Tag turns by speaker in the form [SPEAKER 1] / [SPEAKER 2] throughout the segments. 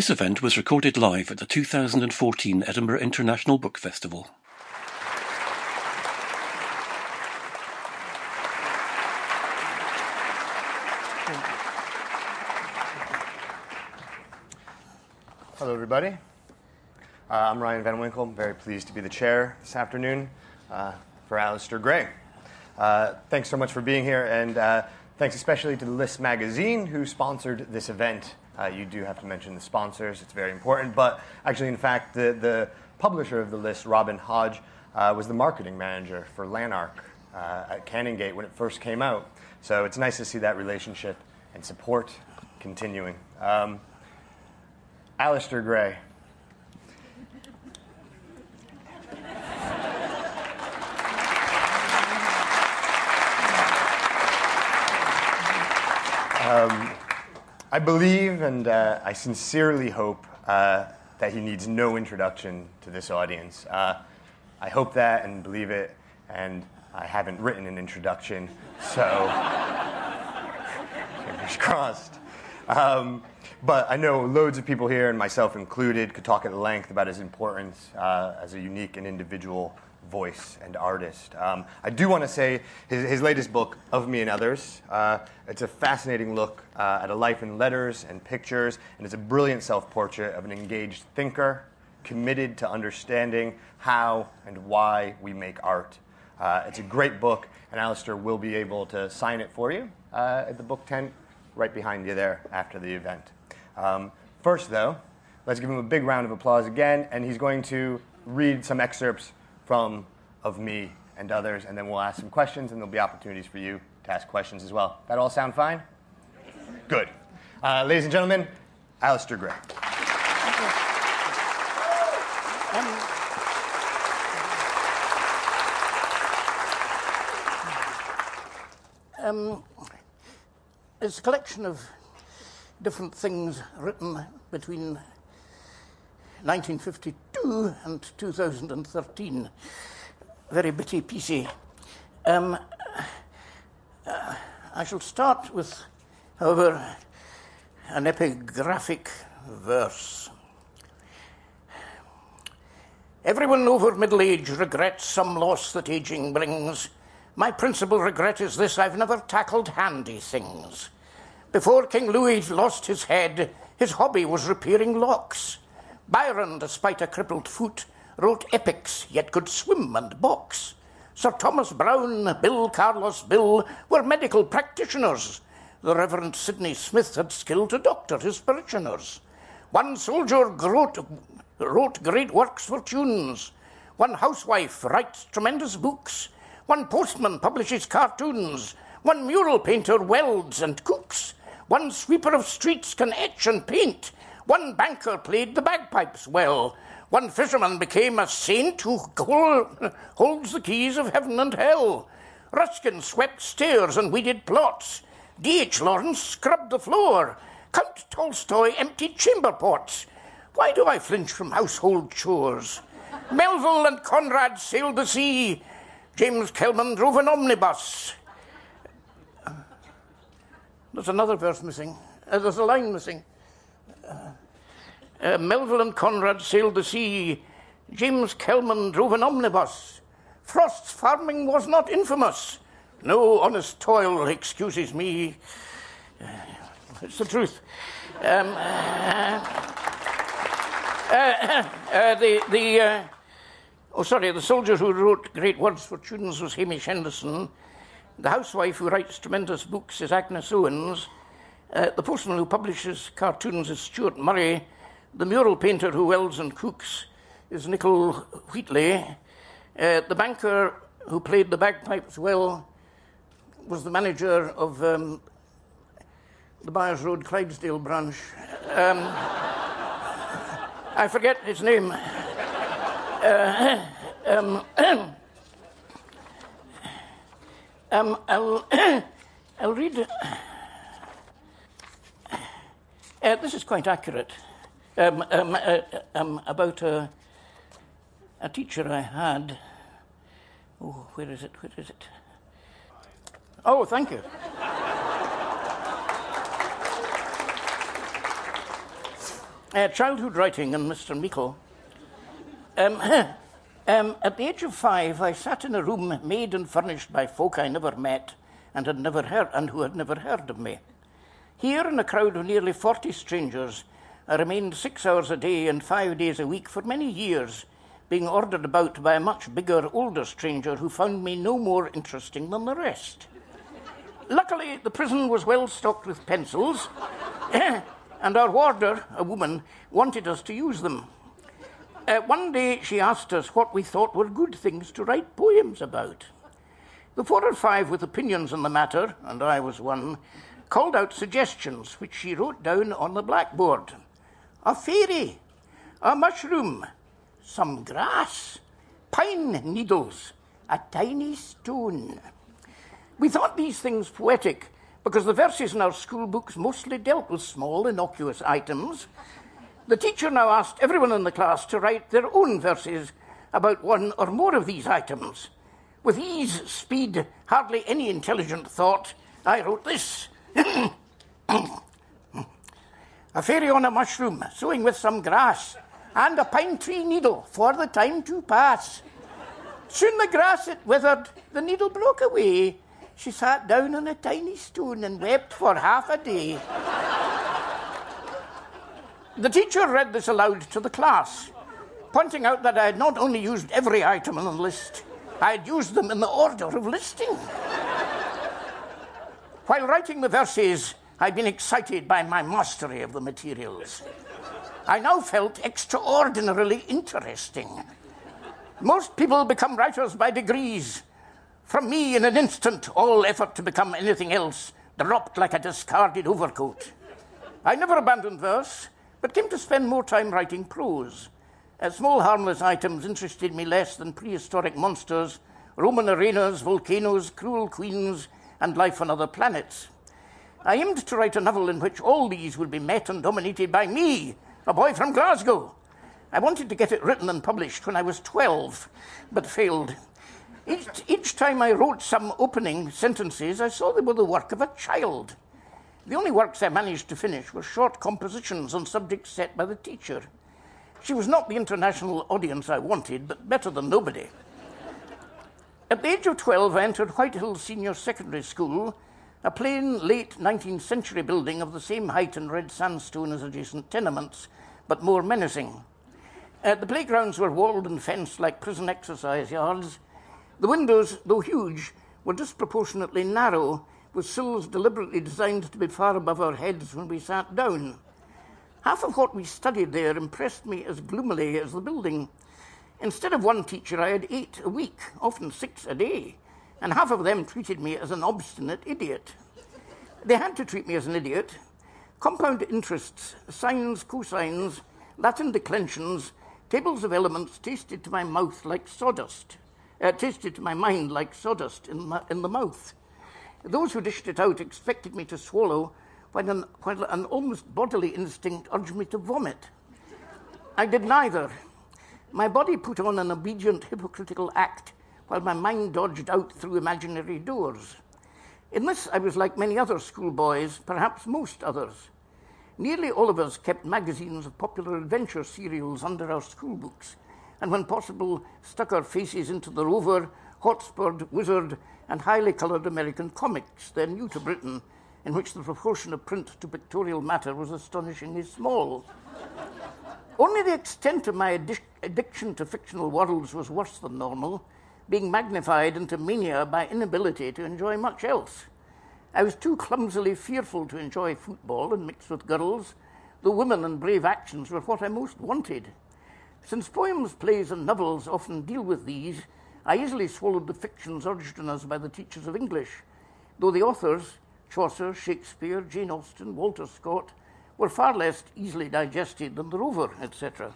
[SPEAKER 1] This event was recorded live at the 2014 Edinburgh International Book Festival.
[SPEAKER 2] Hello, everybody. Uh, I'm Ryan Van Winkle. I'm very pleased to be the chair this afternoon uh, for Alasdair Gray. Uh, thanks so much for being here, and uh, thanks especially to the List magazine who sponsored this event. Uh, you do have to mention the sponsors, it's very important. But actually, in fact, the, the publisher of the list, Robin Hodge, uh, was the marketing manager for Lanark uh, at Canongate when it first came out. So it's nice to see that relationship and support continuing. Um, Alasdair Gray. I believe and uh, I sincerely hope uh, that he needs no introduction to this audience. Uh, I hope that and believe it, and I haven't written an introduction, so fingers crossed. Um, but I know loads of people here, and myself included, could talk at length about his importance uh, as a unique and individual voice and artist. Um, I do want to say his, his, latest book, Of Me and Others, uh, it's a fascinating look uh, at a life in letters and pictures, and it's a brilliant self portrait of an engaged thinker committed to understanding how and why we make art. Uh, it's a great book, and Alasdair will be able to sign it for you uh, at the book tent right behind you there after the event. Um, first, though, let's give him a big round of applause again, and he's going to read some excerpts from of me and others, and then we'll ask some questions, and there'll be opportunities for you to ask questions as well. That all sound fine? Good. Uh, ladies and gentlemen, Alasdair Gray.
[SPEAKER 3] Um, it's a collection of different things written between 1952 and 2013. Very bitty PC. Um, uh, I shall start with, however, an epigraphic verse. Everyone over middle age regrets some loss that aging brings. My principal regret is this I've never tackled handy things. Before King Louis lost his head, his hobby was repairing locks. Byron, despite a crippled foot, wrote epics, yet could swim and box. Sir Thomas Browne, Bill Carlos Bill were medical practitioners. The Reverend Sydney Smith had skill to doctor his parishioners. One soldier wrote, wrote great works for tunes. One housewife writes tremendous books. One postman publishes cartoons. One mural painter welds and cooks. One sweeper of streets can etch and paint. One banker played the bagpipes well. One fisherman became a saint who holds the keys of heaven and hell. Ruskin swept stairs and weeded plots. D.H. Lawrence scrubbed the floor. Count Tolstoy emptied chamber pots. Why do I flinch from household chores? Melville and Conrad sailed the sea. James Kelman drove an omnibus. There's another verse missing. Uh, there's a line missing. Uh, uh, Melville and Conrad sailed the sea. James Kelman drove an omnibus. Frost's farming was not infamous. No honest toil excuses me. Uh, it's the truth. Um, uh, uh, uh the the oh sorry, the soldier who wrote great words for tunes was Hamish Henderson. The housewife who writes tremendous books is Agnes Owens. the postman who publishes cartoons is Stuart Murray. The mural painter who welds and cooks is Nicol Wheatley. Uh, the banker who played the bagpipes well was the manager of um, the Byres Road Clydesdale branch. Um, I forget his name. Uh, um, um, I'll, I'll read. Uh, this is quite accurate um, um, uh, um, about a, a teacher I had. Oh, where is it? Where is it? Oh, thank you. Uh, childhood writing and Mr. Meikle. Um, um, at the age of five, I sat in a room made and furnished by folk I never met and had never heard and who had never heard of me. Here, in a crowd of nearly forty strangers, I remained six hours a day and five days a week for many years, being ordered about by a much bigger, older stranger who found me no more interesting than the rest. Luckily, the prison was well stocked with pencils, and our warder, a woman, wanted us to use them. Uh, one day she asked us what we thought were good things to write poems about. The four or five with opinions on the matter, and I was one, called out suggestions which she wrote down on the blackboard. A fairy, a mushroom, some grass, pine needles, a tiny stone. We thought these things poetic because the verses in our school books mostly dealt with small, innocuous items. The teacher now asked everyone in the class to write their own verses about one or more of these items. With ease, speed, hardly any intelligent thought, I wrote this. a fairy on a mushroom, sewing with some grass, and a pine tree needle for the time to pass. Soon the grass it withered, the needle broke away. She sat down on a tiny stone and wept for half a day. the teacher read this aloud to the class, pointing out that I had not only used every item on the list, I had used them in the order of listing. While writing the verses, I'd been excited by my mastery of the materials. I now felt extraordinarily interesting. Most people become writers by degrees. From me, in an instant, all effort to become anything else dropped like a discarded overcoat. I never abandoned verse, but came to spend more time writing prose. Uh, small, harmless items interested me less than prehistoric monsters, Roman arenas, volcanoes, cruel queens, and life on other planets. I aimed to write a novel in which all these would be met and dominated by me, a boy from Glasgow. I wanted to get it written and published when I was 12, but failed. Each, each time I wrote some opening sentences, I saw they were the work of a child. The only works I managed to finish were short compositions on subjects set by the teacher. She was not the international audience I wanted, but better than nobody. At the age of 12, I entered Whitehill Senior Secondary School, a plain, late 19th century building of the same height and red sandstone as adjacent tenements, but more menacing. Uh, the playgrounds were walled and fenced like prison exercise yards. The windows, though huge, were disproportionately narrow, with sills deliberately designed to be far above our heads when we sat down. Half of what we studied there impressed me as gloomily as the building. Instead of one teacher, I had eight a week, often six a day, and half of them treated me as an obstinate idiot. They had to treat me as an idiot. Compound interests, sines, cosines, Latin declensions, tables of elements tasted to my mouth like sawdust, uh, tasted to my mind like sawdust in, my, in the mouth. Those who dished it out expected me to swallow, while an, while an almost bodily instinct urged me to vomit. I did neither. My body put on an obedient, hypocritical act, while my mind dodged out through imaginary doors. In this, I was like many other schoolboys, perhaps most others. Nearly all of us kept magazines of popular adventure serials under our schoolbooks, and when possible, stuck our faces into the Rover, Hotspur, Wizard, and highly coloured American comics, then new to Britain, in which the proportion of print to pictorial matter was astonishingly small. Only the extent of my addic- addiction to fictional worlds was worse than normal, being magnified into mania by inability to enjoy much else. I was too clumsily fearful to enjoy football and mix with girls. The women and brave actions were what I most wanted. Since poems, plays, and novels often deal with these, I easily swallowed the fictions urged on us by the teachers of English, though the authors, Chaucer, Shakespeare, Jane Austen, Walter Scott, were far less easily digested than the Rover, etc.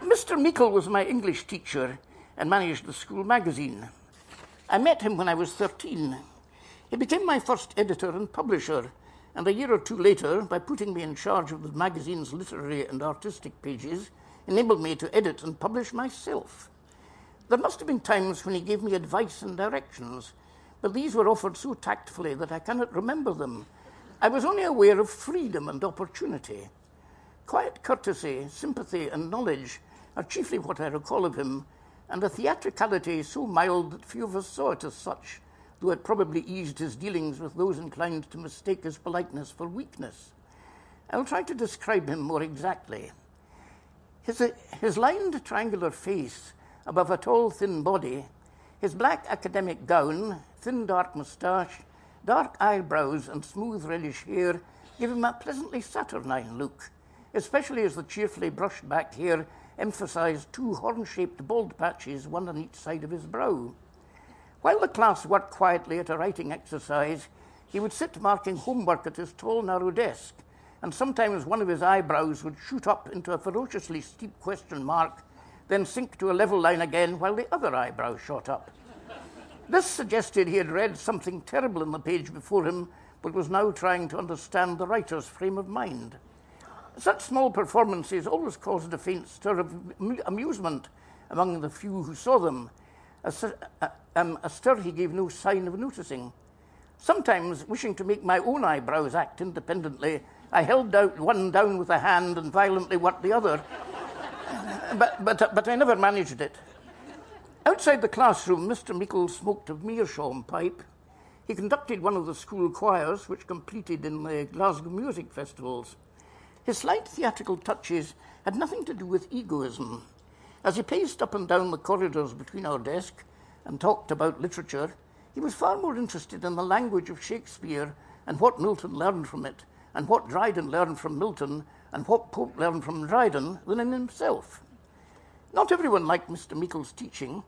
[SPEAKER 3] Mr. Meikle was my English teacher and managed the school magazine. I met him when I was 13. He became my first editor and publisher, and a year or two later, by putting me in charge of the magazine's literary and artistic pages, enabled me to edit and publish myself. There must have been times when he gave me advice and directions, but these were offered so tactfully that I cannot remember them. I was only aware of freedom and opportunity. Quiet courtesy, sympathy, and knowledge are chiefly what I recall of him, and a theatricality so mild that few of us saw it as such, though it probably eased his dealings with those inclined to mistake his politeness for weakness. I'll try to describe him more exactly. His, his lined triangular face above a tall, thin body, his black academic gown, thin dark moustache, dark eyebrows, and smooth reddish hair give him a pleasantly saturnine look, especially as the cheerfully brushed back hair emphasized two horn shaped bald patches, one on each side of his brow. While the class worked quietly at a writing exercise, he would sit marking homework at his tall, narrow desk, and sometimes one of his eyebrows would shoot up into a ferociously steep question mark, then sink to a level line again while the other eyebrow shot up. This suggested he had read something terrible in the page before him, but was now trying to understand the writer's frame of mind. Such small performances always caused a faint stir of amusement among the few who saw them, a, um, a stir he gave no sign of noticing. Sometimes, wishing to make my own eyebrows act independently, I held out one down with a hand and violently worked the other. but, but, but I never managed it. Outside the classroom, Mr. Meikle smoked a meerschaum pipe. He conducted one of the school choirs, which competed in the Glasgow music festivals. His slight theatrical touches had nothing to do with egoism. As he paced up and down the corridors between our desk and talked about literature, he was far more interested in the language of Shakespeare and what Milton learned from it, and what Dryden learned from Milton, and what Pope learned from Dryden than in himself. Not everyone liked Mr. Meikle's teaching.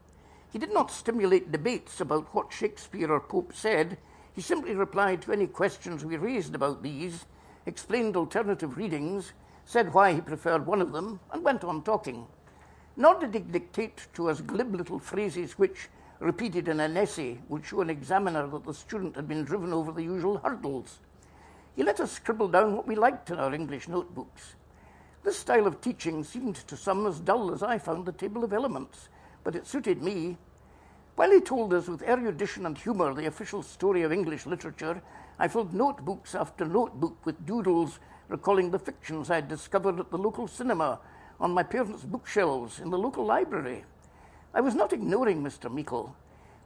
[SPEAKER 3] He did not stimulate debates about what Shakespeare or Pope said. He simply replied to any questions we raised about these explained alternative readings, said why he preferred one of them, and went on talking. Nor did he dictate to us glib little phrases which, repeated in an essay, would show an examiner that the student had been driven over the usual hurdles. He let us scribble down what we liked in our English notebooks. This style of teaching seemed to some as dull as I found the table of elements, but it suited me. While he told us with erudition and humour the official story of English literature, I filled notebooks after notebook with doodles recalling the fictions I had discovered at the local cinema, on my parents' bookshelves, in the local library. I was not ignoring Mr. Meikle.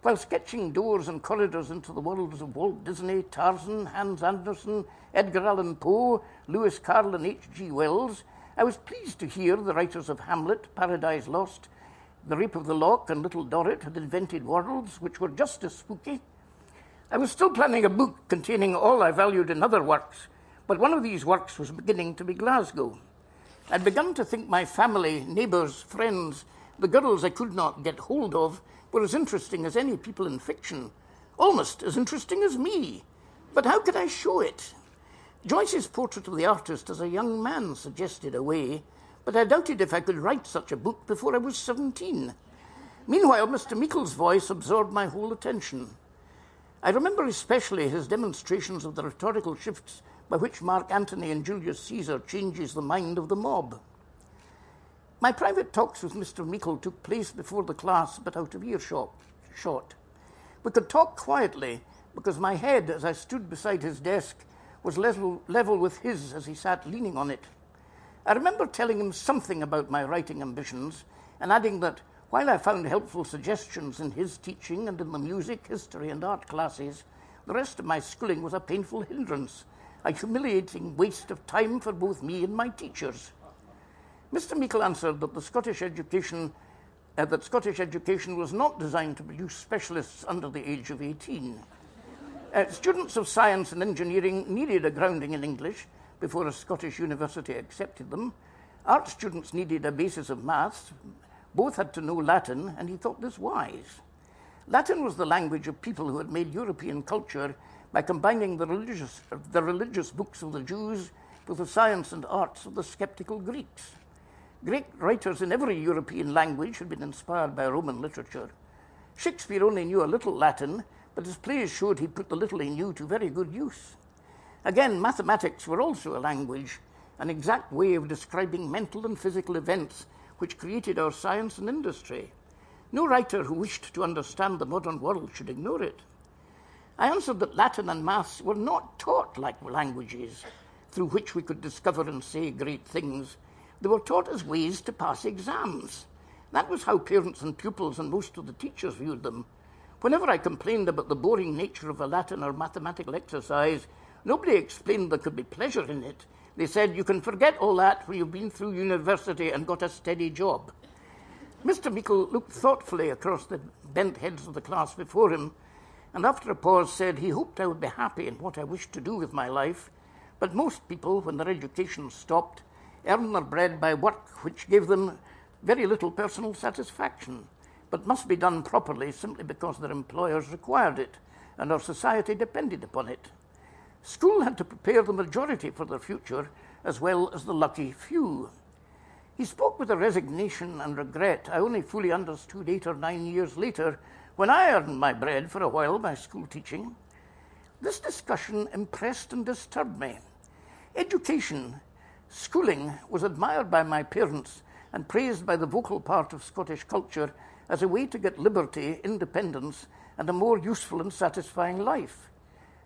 [SPEAKER 3] While sketching doors and corridors into the worlds of Walt Disney, Tarzan, Hans Andersen, Edgar Allan Poe, Lewis Carroll, and H.G. Wells, I was pleased to hear the writers of Hamlet, Paradise Lost, The Rape of the Lock, and Little Dorrit had invented worlds which were just as spooky I was still planning a book containing all I valued in other works, but one of these works was beginning to be Glasgow. I'd begun to think my family, neighbours, friends, the girls I could not get hold of, were as interesting as any people in fiction, almost as interesting as me. But how could I show it? Joyce's portrait of the artist as a young man suggested a way, but I doubted if I could write such a book before I was 17. Meanwhile, Mr. Meikle's voice absorbed my whole attention. I remember especially his demonstrations of the rhetorical shifts by which Mark Antony and Julius Caesar changes the mind of the mob. My private talks with Mr. Meikle took place before the class, but out of earshot. Short. We could talk quietly because my head, as I stood beside his desk, was level, level with his as he sat leaning on it. I remember telling him something about my writing ambitions and adding that while I found helpful suggestions in his teaching and in the music, history, and art classes, the rest of my schooling was a painful hindrance, a humiliating waste of time for both me and my teachers. Mr. Meikle answered that the Scottish education uh, that Scottish education was not designed to produce specialists under the age of 18. Uh, students of science and engineering needed a grounding in English before a Scottish university accepted them. Art students needed a basis of maths, both had to know Latin, and he thought this wise. Latin was the language of people who had made European culture by combining the religious, the religious books of the Jews with the science and arts of the skeptical Greeks. Greek writers in every European language had been inspired by Roman literature. Shakespeare only knew a little Latin, but his plays showed he put the little he knew to very good use. Again, mathematics were also a language, an exact way of describing mental and physical events which created our science and industry. No writer who wished to understand the modern world should ignore it. I answered that Latin and maths were not taught like languages. through which we could discover and say great things, they were taught as ways to pass exams. That was how parents and pupils and most of the teachers viewed them. Whenever I complained about the boring nature of a Latin or mathematical exercise, nobody explained there could be pleasure in it. They said, You can forget all that when you've been through university and got a steady job. Mr. Meikle looked thoughtfully across the bent heads of the class before him, and after a pause said he hoped I would be happy in what I wished to do with my life, but most people, when their education stopped, earned their bread by work which gave them very little personal satisfaction, but must be done properly simply because their employers required it and our society depended upon it. School had to prepare the majority for their future as well as the lucky few. He spoke with a resignation and regret I only fully understood eight or nine years later when I earned my bread for a while by school teaching. This discussion impressed and disturbed me. Education, schooling, was admired by my parents and praised by the vocal part of Scottish culture as a way to get liberty, independence, and a more useful and satisfying life.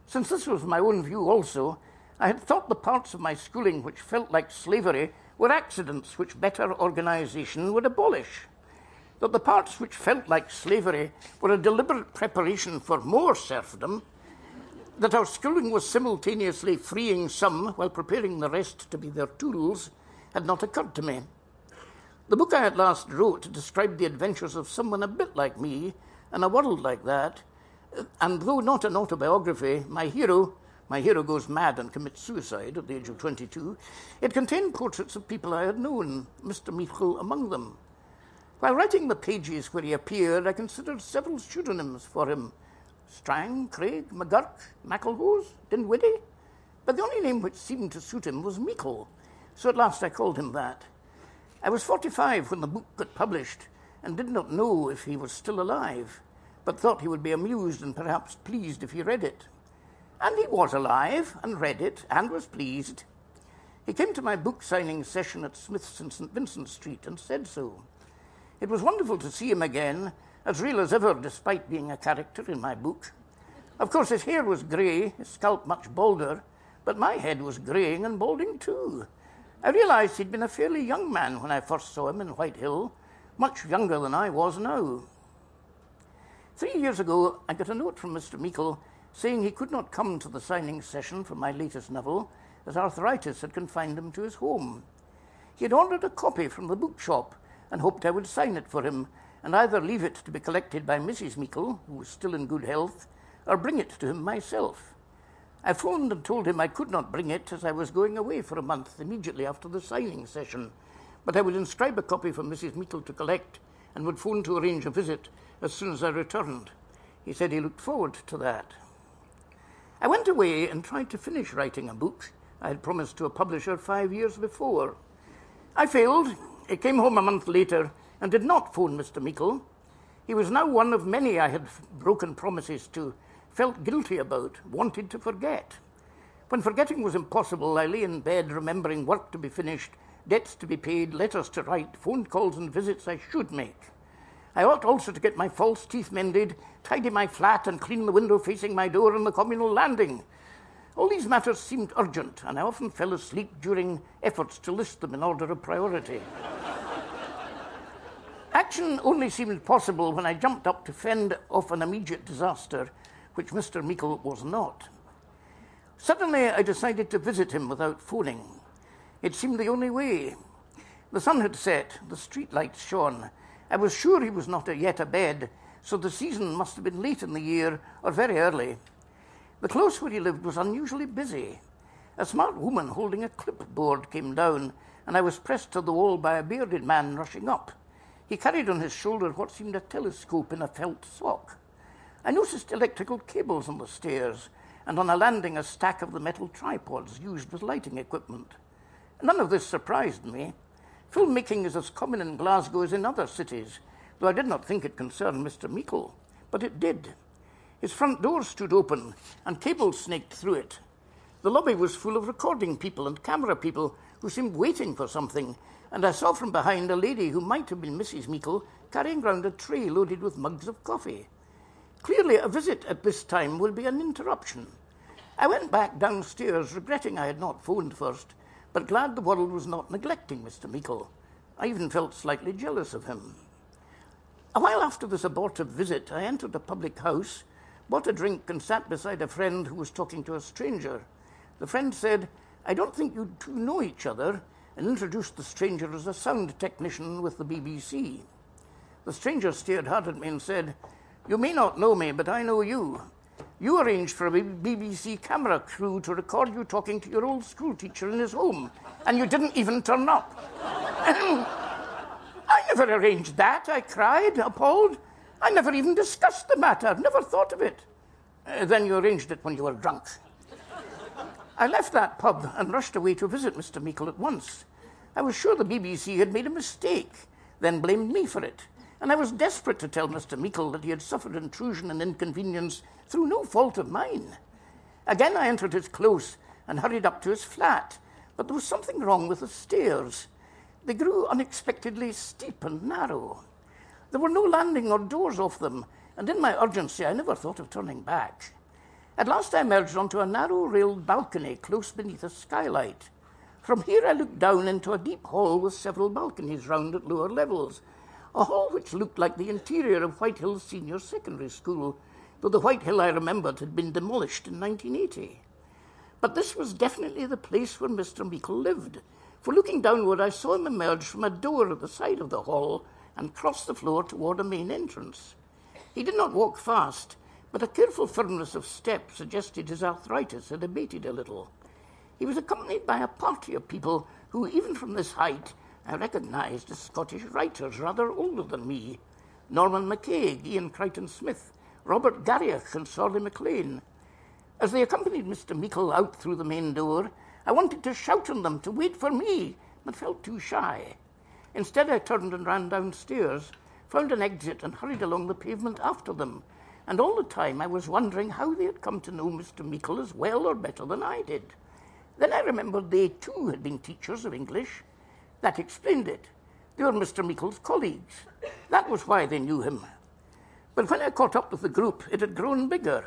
[SPEAKER 3] Since this was my own view also, I had thought the parts of my schooling which felt like slavery were accidents which better organisation would abolish. That the parts which felt like slavery were a deliberate preparation for more serfdom, that our schooling was simultaneously freeing some while preparing the rest to be their tools, had not occurred to me. The book I at last wrote described the adventures of someone a bit like me in a world like that, and though not an autobiography, my hero, my hero goes mad and commits suicide at the age of 22, it contained portraits of people I had known, Mr. Meikle among them. While writing the pages where he appeared, I considered several pseudonyms for him Strang, Craig, McGurk, McElhose, Dinwiddie, but the only name which seemed to suit him was Meikle, so at last I called him that. I was 45 when the book got published and did not know if he was still alive, but thought he would be amused and perhaps pleased if he read it. And he was alive and read it and was pleased. He came to my book signing session at Smith's in St. Vincent Street and said so. It was wonderful to see him again, as real as ever, despite being a character in my book. Of course, his hair was grey, his scalp much balder, but my head was greying and balding too. I realized he'd been a fairly young man when I first saw him in Whitehill, much younger than I was now. Three years ago, I got a note from Mr. Meikle saying he could not come to the signing session for my latest novel as arthritis had confined him to his home. He had ordered a copy from the bookshop and hoped I would sign it for him and either leave it to be collected by Mrs. Meikle, who was still in good health, or bring it to him myself. I phoned and told him I could not bring it as I was going away for a month immediately after the signing session, but I would inscribe a copy for Mrs. Meikle to collect and would phone to arrange a visit as soon as I returned. He said he looked forward to that. I went away and tried to finish writing a book I had promised to a publisher five years before. I failed. I came home a month later and did not phone Mr. Meikle. He was now one of many I had broken promises to felt guilty about, wanted to forget. When forgetting was impossible, I lay in bed remembering work to be finished, debts to be paid, letters to write, phone calls and visits I should make. I ought also to get my false teeth mended, tidy my flat, and clean the window facing my door on the communal landing. All these matters seemed urgent, and I often fell asleep during efforts to list them in order of priority. Action only seemed possible when I jumped up to fend off an immediate disaster which Mr. Meikle was not. Suddenly, I decided to visit him without phoning. It seemed the only way. The sun had set, the street lights shone. I was sure he was not yet abed, so the season must have been late in the year or very early. The close where he lived was unusually busy. A smart woman holding a clipboard came down, and I was pressed to the wall by a bearded man rushing up. He carried on his shoulder what seemed a telescope in a felt sock. I noticed electrical cables on the stairs, and on a landing, a stack of the metal tripods used as lighting equipment. None of this surprised me. Filmmaking is as common in Glasgow as in other cities, though I did not think it concerned Mr. Meikle, but it did. His front door stood open, and cables snaked through it. The lobby was full of recording people and camera people who seemed waiting for something, and I saw from behind a lady who might have been Mrs. Meikle carrying round a tray loaded with mugs of coffee. Clearly, a visit at this time will be an interruption. I went back downstairs, regretting I had not phoned first, but glad the world was not neglecting Mr. Meikle. I even felt slightly jealous of him. A while after this abortive visit, I entered a public house, bought a drink, and sat beside a friend who was talking to a stranger. The friend said, I don't think you two know each other, and introduced the stranger as a sound technician with the BBC. The stranger stared hard at me and said, You may not know me, but I know you. You arranged for a BBC camera crew to record you talking to your old school teacher in his home, and you didn't even turn up. I never arranged that, I cried, appalled. I never even discussed the matter, never thought of it. Uh, then you arranged it when you were drunk. I left that pub and rushed away to visit Mr. Meikle at once. I was sure the BBC had made a mistake, then blamed me for it. And I was desperate to tell Mr. Meikle that he had suffered intrusion and inconvenience through no fault of mine. Again, I entered his close and hurried up to his flat, but there was something wrong with the stairs. They grew unexpectedly steep and narrow. There were no landing or doors off them, and in my urgency, I never thought of turning back. At last, I emerged onto a narrow railed balcony close beneath a skylight. From here, I looked down into a deep hall with several balconies round at lower levels, a hall which looked like the interior of Whitehill Senior Secondary School, though the Whitehill I remembered had been demolished in 1980. But this was definitely the place where Mr. Meikle lived, for looking downward, I saw him emerge from a door at the side of the hall and cross the floor toward a main entrance. He did not walk fast, but a careful firmness of step suggested his arthritis had abated a little. He was accompanied by a party of people who, even from this height, I recognized as Scottish writers rather older than me Norman MacCaig, Iain Crichton Smith, Robert Garioch, and Sorley MacLean. As they accompanied Mr. Meikle out through the main door, I wanted to shout on them to wait for me, but felt too shy. Instead, I turned and ran downstairs, found an exit, and hurried along the pavement after them. And all the time, I was wondering how they had come to know Mr. Meikle as well or better than I did. Then I remembered they too had been teachers of English. That explained it. They were Mr. Meikle's colleagues. That was why they knew him. But when I caught up with the group, it had grown bigger.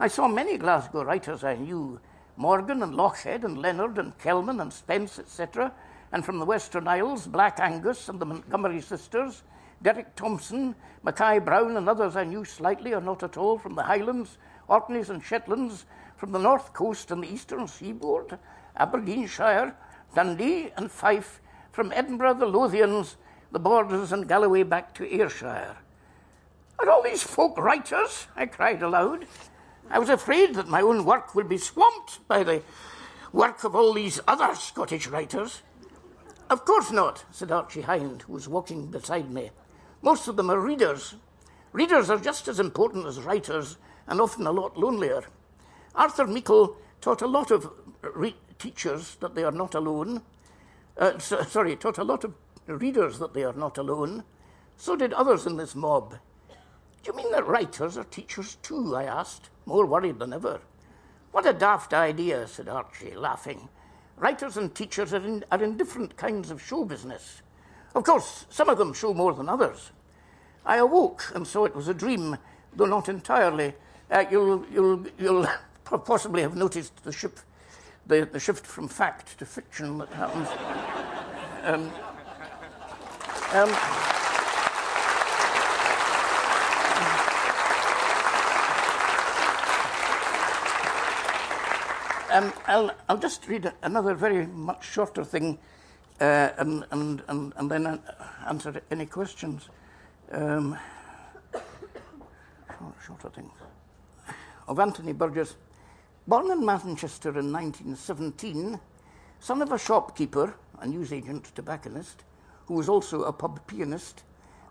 [SPEAKER 3] I saw many Glasgow writers I knew Morgan and Lochhead and Leonard and Kelman and Spence, etc., and from the Western Isles, Black Angus and the Montgomery sisters, Derick Thomson, Mackay Brown, and others I knew slightly or not at all from the Highlands, Orkneys, and Shetlands, from the North Coast and the Eastern Seaboard, Aberdeenshire, Dundee, and Fife, from Edinburgh, the Lothians, the Borders, and Galloway back to Ayrshire. Are all these folk writers? I cried aloud. I was afraid that my own work would be swamped by the work of all these other Scottish writers. Of course not, said Archie Hind, who was walking beside me. Most of them are readers. Readers are just as important as writers and often a lot lonelier. Arthur Meikle taught a lot of uh, re- teachers that they are not alone. Uh, so, sorry, taught a lot of readers that they are not alone. So did others in this mob. Do you mean that writers are teachers too? I asked, more worried than ever. What a daft idea, said Archie, laughing. Writers and teachers are in, are in different kinds of show business. Of course, some of them show more than others. I awoke and saw it was a dream, though not entirely. Uh, you'll, you'll, you'll possibly have noticed the shift, the, the shift from fact to fiction that happens. um, um, Um, I'll, I'll just read another very much shorter thing uh, and, and, and, and then answer any questions. Um, shorter thing. Of Anthony Burgess. Born in Manchester in 1917, son of a shopkeeper, a newsagent tobacconist, who was also a pub pianist,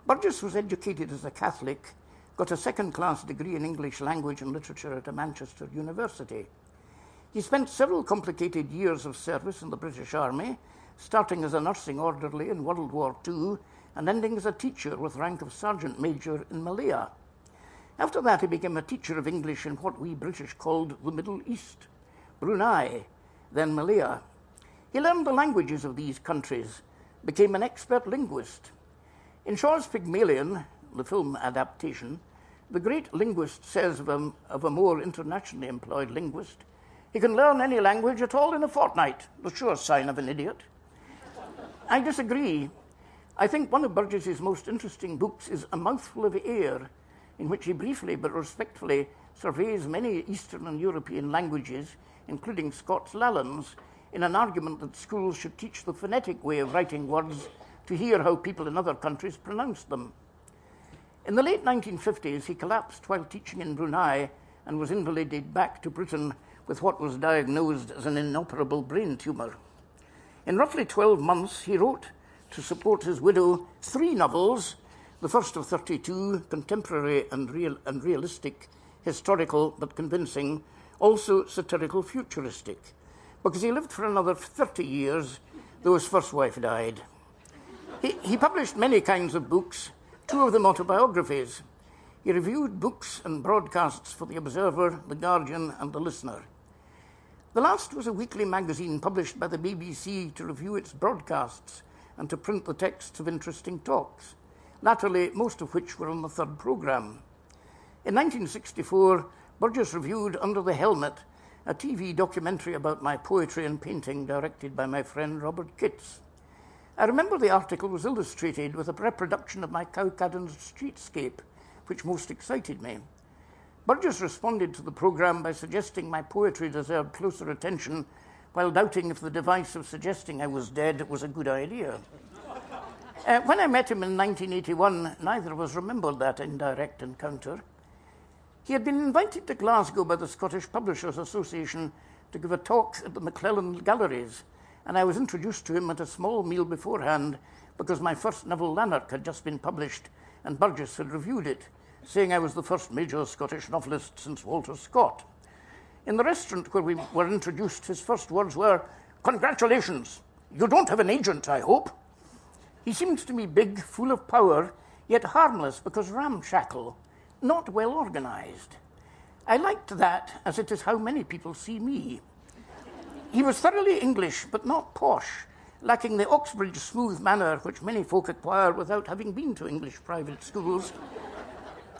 [SPEAKER 3] Burgess was educated as a Catholic, got a second class degree in English language and literature at a Manchester university. He spent several complicated years of service in the British Army, starting as a nursing orderly in World War II and ending as a teacher with rank of sergeant major in Malaya. After that, he became a teacher of English in what we British called the Middle East, Brunei, then Malaya. He learned the languages of these countries, became an expert linguist. In Shaw's Pygmalion, the film adaptation, the great linguist says of a, of a more internationally employed linguist, He can learn any language at all in a fortnight, the sure sign of an idiot. I disagree. I think one of Burgess's most interesting books is A Mouthful of Air, in which he briefly but respectfully surveys many Eastern and European languages, including Scots Lallands, in an argument that schools should teach the phonetic way of writing words to hear how people in other countries pronounce them. In the late 1950s, he collapsed while teaching in Brunei and was invalided back to Britain with what was diagnosed as an inoperable brain tumour. In roughly 12 months, he wrote to support his widow three novels, the first of 32, contemporary and, real, and realistic, historical but convincing, also satirical futuristic, because he lived for another 30 years, though his first wife died. He, he published many kinds of books, two of them autobiographies. He reviewed books and broadcasts for The Observer, The Guardian, and The Listener. The last was a weekly magazine published by the BBC to review its broadcasts and to print the texts of interesting talks, latterly, most of which were on the third programme. In 1964, Burgess reviewed Under the Helmet, a TV documentary about my poetry and painting directed by my friend Robert Kitts. I remember the article was illustrated with a reproduction of my Cowcaddens streetscape, which most excited me. Burgess responded to the programme by suggesting my poetry deserved closer attention while doubting if the device of suggesting I was dead was a good idea. Uh, when I met him in 1981, neither of us remembered that indirect encounter. He had been invited to Glasgow by the Scottish Publishers Association to give a talk at the McLellan Galleries, and I was introduced to him at a small meal beforehand because my first novel, Lanark, had just been published and Burgess had reviewed it saying I was the first major Scottish novelist since Walter Scott. In the restaurant where we were introduced, his first words were, Congratulations! You don't have an agent, I hope. He seems to me big, full of power, yet harmless because ramshackle, not well organized. I liked that, as it is how many people see me. He was thoroughly English, but not posh, lacking the Oxbridge smooth manner which many folk acquire without having been to English private schools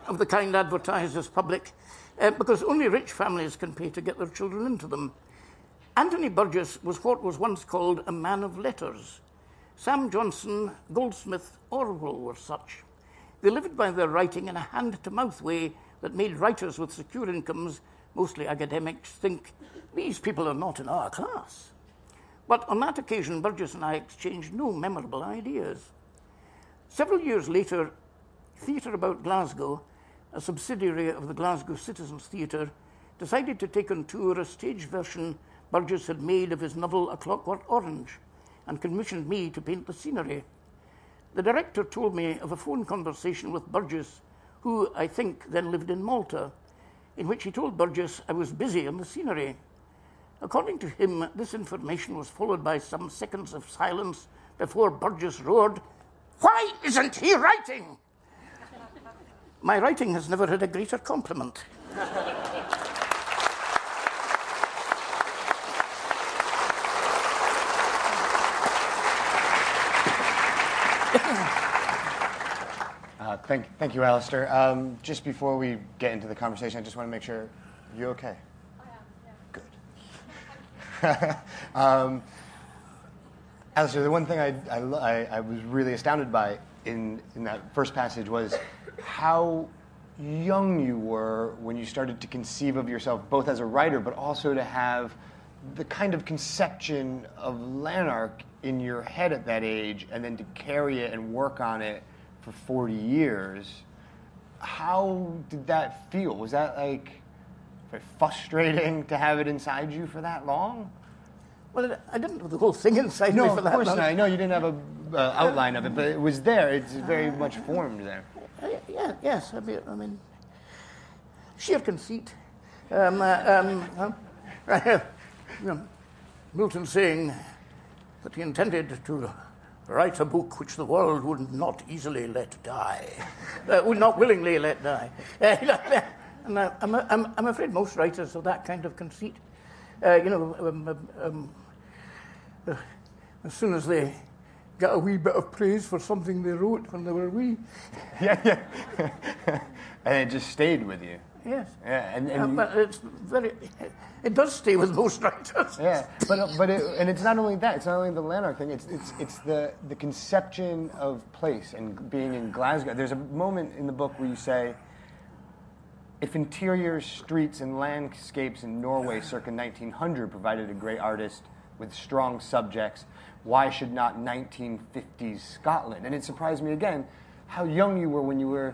[SPEAKER 3] of the kind advertised as public, uh, because only rich families can pay to get their children into them. Anthony Burgess was what was once called a man of letters. Sam Johnson, Goldsmith, Orwell were such. They lived by their writing in a hand to mouth way that made writers with secure incomes, mostly academics, think these people are not in our class. But on that occasion, Burgess and I exchanged no memorable ideas. Several years later, Theatre About Glasgow a subsidiary of the Glasgow Citizens Theatre, decided to take on tour a stage version Burgess had made of his novel A Clockwork Orange and commissioned me to paint the scenery. The director told me of a phone conversation with Burgess, who I think then lived in Malta, in which he told Burgess I was busy on the scenery. According to him, this information was followed by some seconds of silence before Burgess roared, Why isn't he writing? My writing has never had a greater compliment.
[SPEAKER 2] thank, thank you, Alasdair. Um, just before we get into the conversation, I just want to make sure you're okay.
[SPEAKER 4] I
[SPEAKER 2] am, yeah. Good. um, Alasdair, the one thing I, I, I was really astounded by in, in that first passage was how young you were when you started to conceive of yourself both as a writer but also to have the kind of conception of Lanark in your head at that age and then to carry it and work on it for 40 years. How did that feel? Was that like frustrating to have it inside you for that long?
[SPEAKER 3] Well, I didn't have the whole thing inside
[SPEAKER 2] no,
[SPEAKER 3] me for that long.
[SPEAKER 2] No, of course not. I know you didn't have a uh, outline of it, but it was there. It's very much formed there.
[SPEAKER 3] Uh, yeah, yes. I mean, I mean sheer conceit. Um, uh, um, know, Milton saying that he intended to write a book which the world would not easily let die, uh, would not willingly let die. And uh, I'm, I'm, I'm afraid most writers have that kind of conceit. Uh, you know, um, um, um uh, as soon as they get a wee bit of praise for something they wrote when they were wee.
[SPEAKER 2] Yeah, yeah. and it just stayed with you.
[SPEAKER 3] Yes.
[SPEAKER 2] Yeah, and, and
[SPEAKER 3] but it's very. It does stay with most writers.
[SPEAKER 2] Yeah, but but it, and it's not only that. It's not only the Lanark thing. It's it's it's the the conception of place and being in Glasgow. There's a moment in the book where you say, if interior streets and landscapes in Norway circa 1900 provided a great artist with strong subjects, why should not 1950s Scotland? And it surprised me again how young you were when you were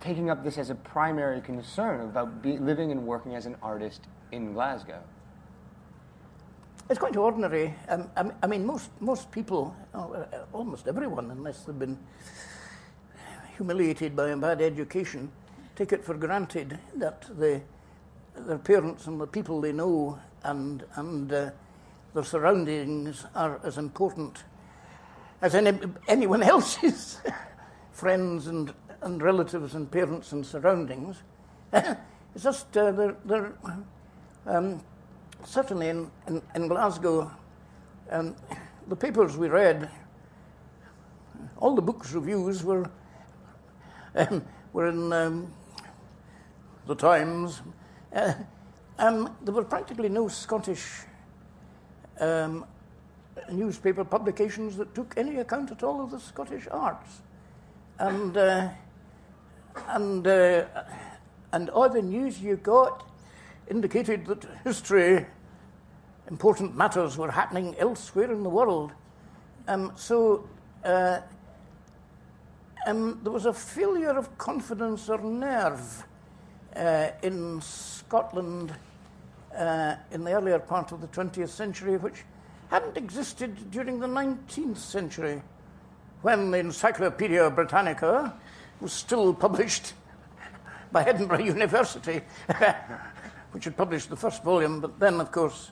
[SPEAKER 2] taking up this as a primary concern about be, living and working as an artist in Glasgow.
[SPEAKER 3] It's quite ordinary. Um, I, mean, most most people, uh, almost everyone, unless they've been humiliated by a bad education, take it for granted that the, their parents and the people they know and and uh, their surroundings are as important as any, anyone else's friends and, and relatives and parents and surroundings. it's just uh, they're, um, certainly in, in, in Glasgow, um, the papers we read, all the books reviews were um, were in um, the Times. Uh, um, there were practically no Scottish um, newspaper publications that took any account at all of the Scottish arts, and uh, and uh, and all the news you got indicated that history, important matters were happening elsewhere in the world. Um, so uh, um, there was a failure of confidence or nerve uh, in Scotland uh, in the earlier part of the 20th century, which hadn't existed during the 19th century, when the Encyclopedia Britannica was still published by Edinburgh University, which had published the first volume, but then, of course,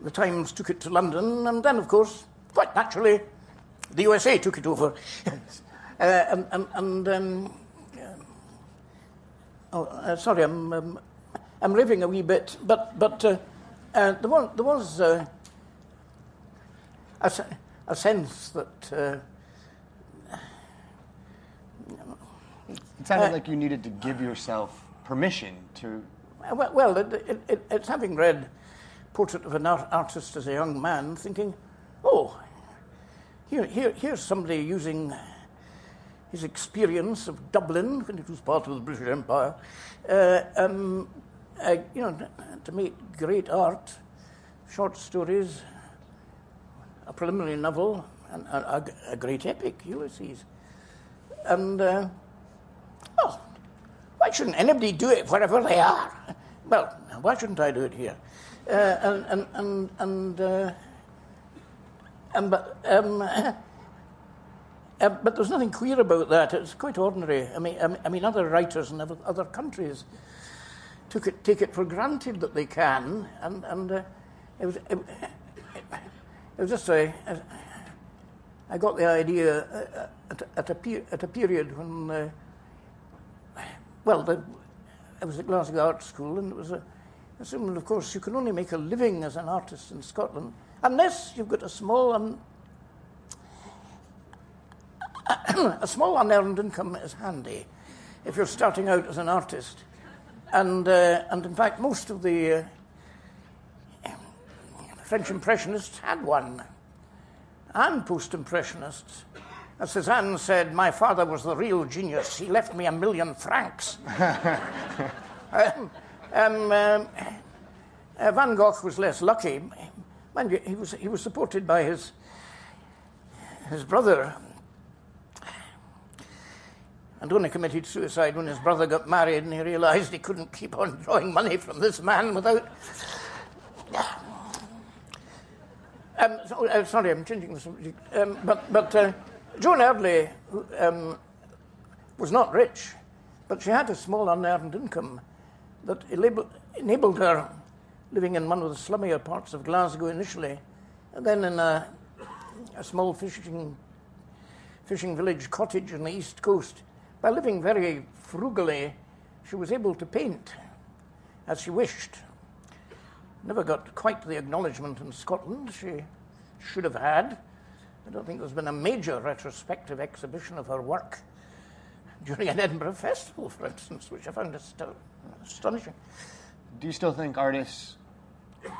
[SPEAKER 3] the Times took it to London, and then, of course, quite naturally, the USA took it over. uh, and and, and um, oh, uh, sorry, I'm, um, I'm raving a wee bit, but, but uh, uh, there was, there was uh, a, a sense that. Uh,
[SPEAKER 2] It sounded
[SPEAKER 3] Uh,
[SPEAKER 2] like you needed to give yourself permission to.
[SPEAKER 3] Uh, Well, well it, it, it, it's having read Portrait of an Art- Artist as a Young Man, thinking, oh, here, here, here's somebody using his experience of Dublin, when it was part of the British Empire, uh, um, uh, you know, to make great art, short stories, a preliminary novel, and a, a, a great epic, Ulysses. And, uh, well, why shouldn't anybody do it wherever they are? Well, why shouldn't I do it here? Uh, and and and and, uh, and but um, uh, but there's nothing queer about that. It's quite ordinary. I mean, I mean, other writers in other, countries took it, take it for granted that they can, and and uh, it was it, it was just a. I got the idea at, at, a, at a period when, uh, well, the, I was at Glasgow Art School, and it was a, assumed, of course, you can only make a living as an artist in Scotland unless you've got a small, um, a small unearned income is handy if you're starting out as an artist. And, uh, and in fact, most of the uh, French Impressionists had one and post impressionists. As Cézanne said, my father was the real genius. He left me a million francs. um, um, um, uh, Van Gogh was less lucky. Mind you, he was, he was supported by his, his brother. And only committed suicide when his brother got married and he realized he couldn't keep on drawing money from this man without. Um, so, uh, sorry, I'm changing the subject. Um, but but uh, Joan Eardley um, was not rich, but she had a small unearned income that enabled, her living in one of the slummier parts of Glasgow initially, and then in a, a small fishing fishing village cottage on the east coast. By living very frugally, she was able to paint as she wished. Never got quite the acknowledgement in Scotland she should have had. I don't think there's been a major retrospective exhibition of her work during an Edinburgh festival, for instance, which I found ast- astonishing.
[SPEAKER 2] Do you still think artists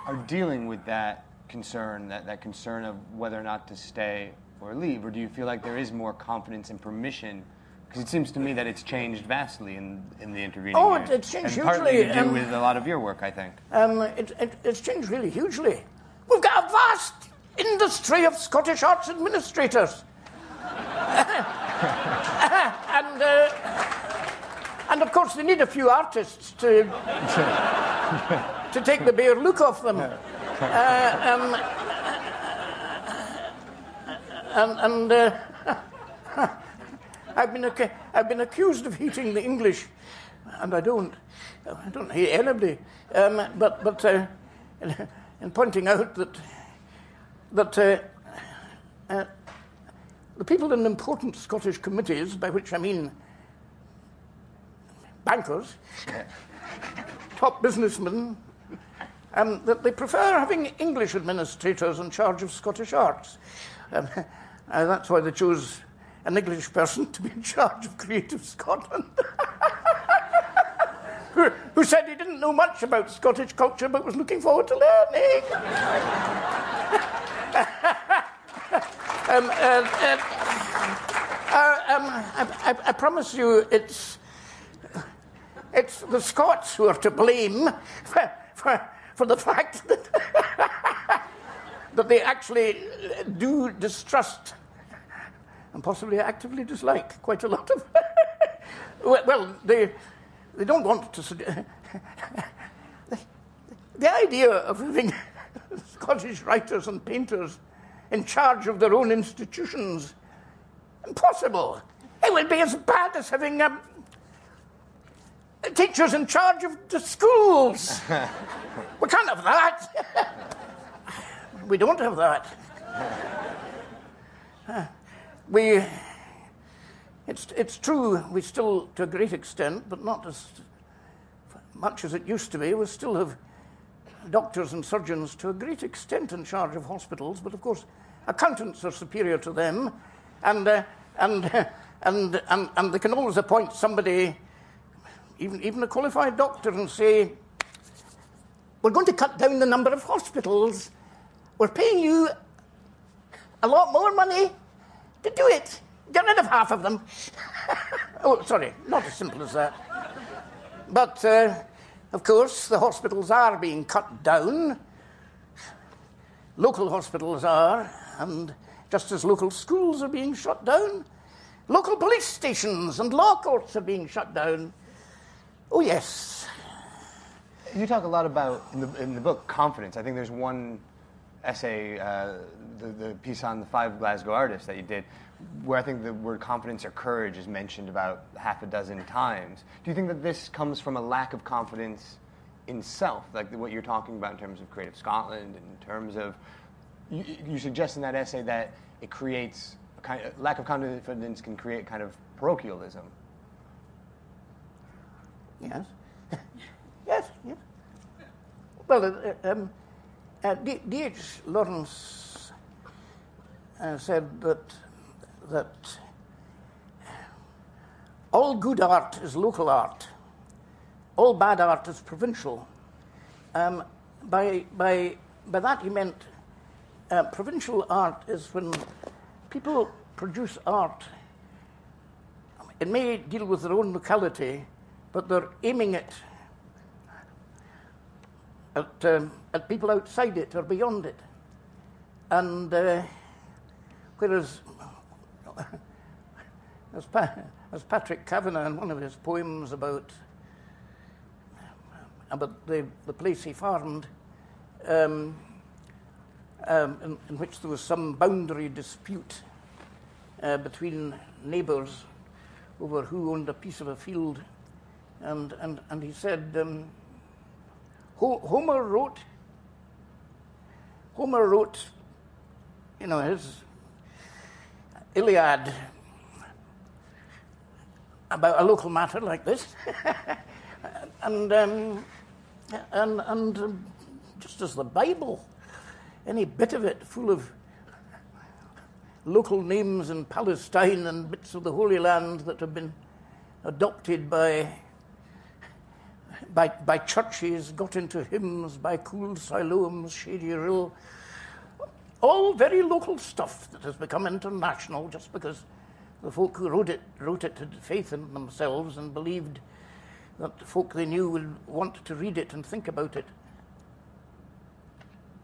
[SPEAKER 2] are dealing with that concern, that, that concern of whether or not to stay or leave? Or do you feel like there is more confidence and permission? Because it seems to me that it's changed vastly in, in the intervening
[SPEAKER 3] Oh,
[SPEAKER 2] years.
[SPEAKER 3] it- it's changed
[SPEAKER 2] and partly
[SPEAKER 3] hugely,
[SPEAKER 2] to do
[SPEAKER 3] um,
[SPEAKER 2] with a lot of your work, I think.
[SPEAKER 3] Um, it, it, it's changed really hugely. We've got a vast industry of Scottish arts administrators. and, uh, and of course, they need a few artists to, to take the bare look off them. Uh, um, and and uh, I've, been ac- I've been accused of hating the English, and I don't. I don't hate anybody. Um, but but uh, in pointing out that that uh, uh, the people in important Scottish committees, by which I mean bankers, top businessmen, um, that they prefer having English administrators in charge of Scottish arts. Um, uh, that's why they chose an English person to be in charge of Creative Scotland. who, who said he didn't know much about Scottish culture but was looking forward to learning. um, uh, uh, uh, um, I, I, promise you, it's it's the Scots who are to blame for, for, for the fact that, that they actually do distrust and possibly actively dislike quite a lot of. well, they, they don't want to. the, the idea of having Scottish writers and painters in charge of their own institutions impossible. It would be as bad as having um, teachers in charge of the schools. we can't have that. we don't have that. we, it's, it's true, we still, to a great extent, but not as much as it used to be, we still have doctors and surgeons to a great extent in charge of hospitals, but of course, accountants are superior to them, and, uh, and, and, and, and they can always appoint somebody, even, even a qualified doctor, and say, We're going to cut down the number of hospitals. We're paying you a lot more money to do it. Get rid of half of them. oh, sorry, not as simple as that. But, uh, of course, the hospitals are being cut down. Local hospitals are, and just as local schools are being shut down, local police stations and law courts are being shut down. Oh, yes.
[SPEAKER 2] You talk a lot about in the in the book confidence. I think there's one essay, uh, the the piece on the five Glasgow artists that you did, where I think the word confidence or courage is mentioned about half a dozen times. Do you think that this comes from a lack of confidence in self, like what you're talking about in terms of Creative Scotland, in terms of you, you suggest in that essay that it creates a kind of, lack of confidence can create kind of parochialism.
[SPEAKER 3] Yes. yes, yes. Well, uh, um, uh, D.H. Lawrence uh, said that, that all good art is local art, all bad art is provincial. Um, by, by, by that he meant uh, provincial art is when people produce art. It may deal with their own locality, but they're aiming it at, um, at people outside it or beyond it. And uh, whereas, as, pa- as Patrick Kavanagh in one of his poems about, about the, the place he farmed, um, um, in, in which there was some boundary dispute uh, between neighbours over who owned a piece of a field. And, and, and he said, um, Ho- Homer wrote, Homer wrote, you know, his Iliad about a local matter like this. and, um, and, and um, just as the Bible, any bit of it full of local names in Palestine and bits of the Holy Land that have been adopted by, by, by churches, got into hymns by cool Siloam's shady rill. All very local stuff that has become international just because the folk who wrote it wrote it had faith in themselves and believed that the folk they knew would want to read it and think about it.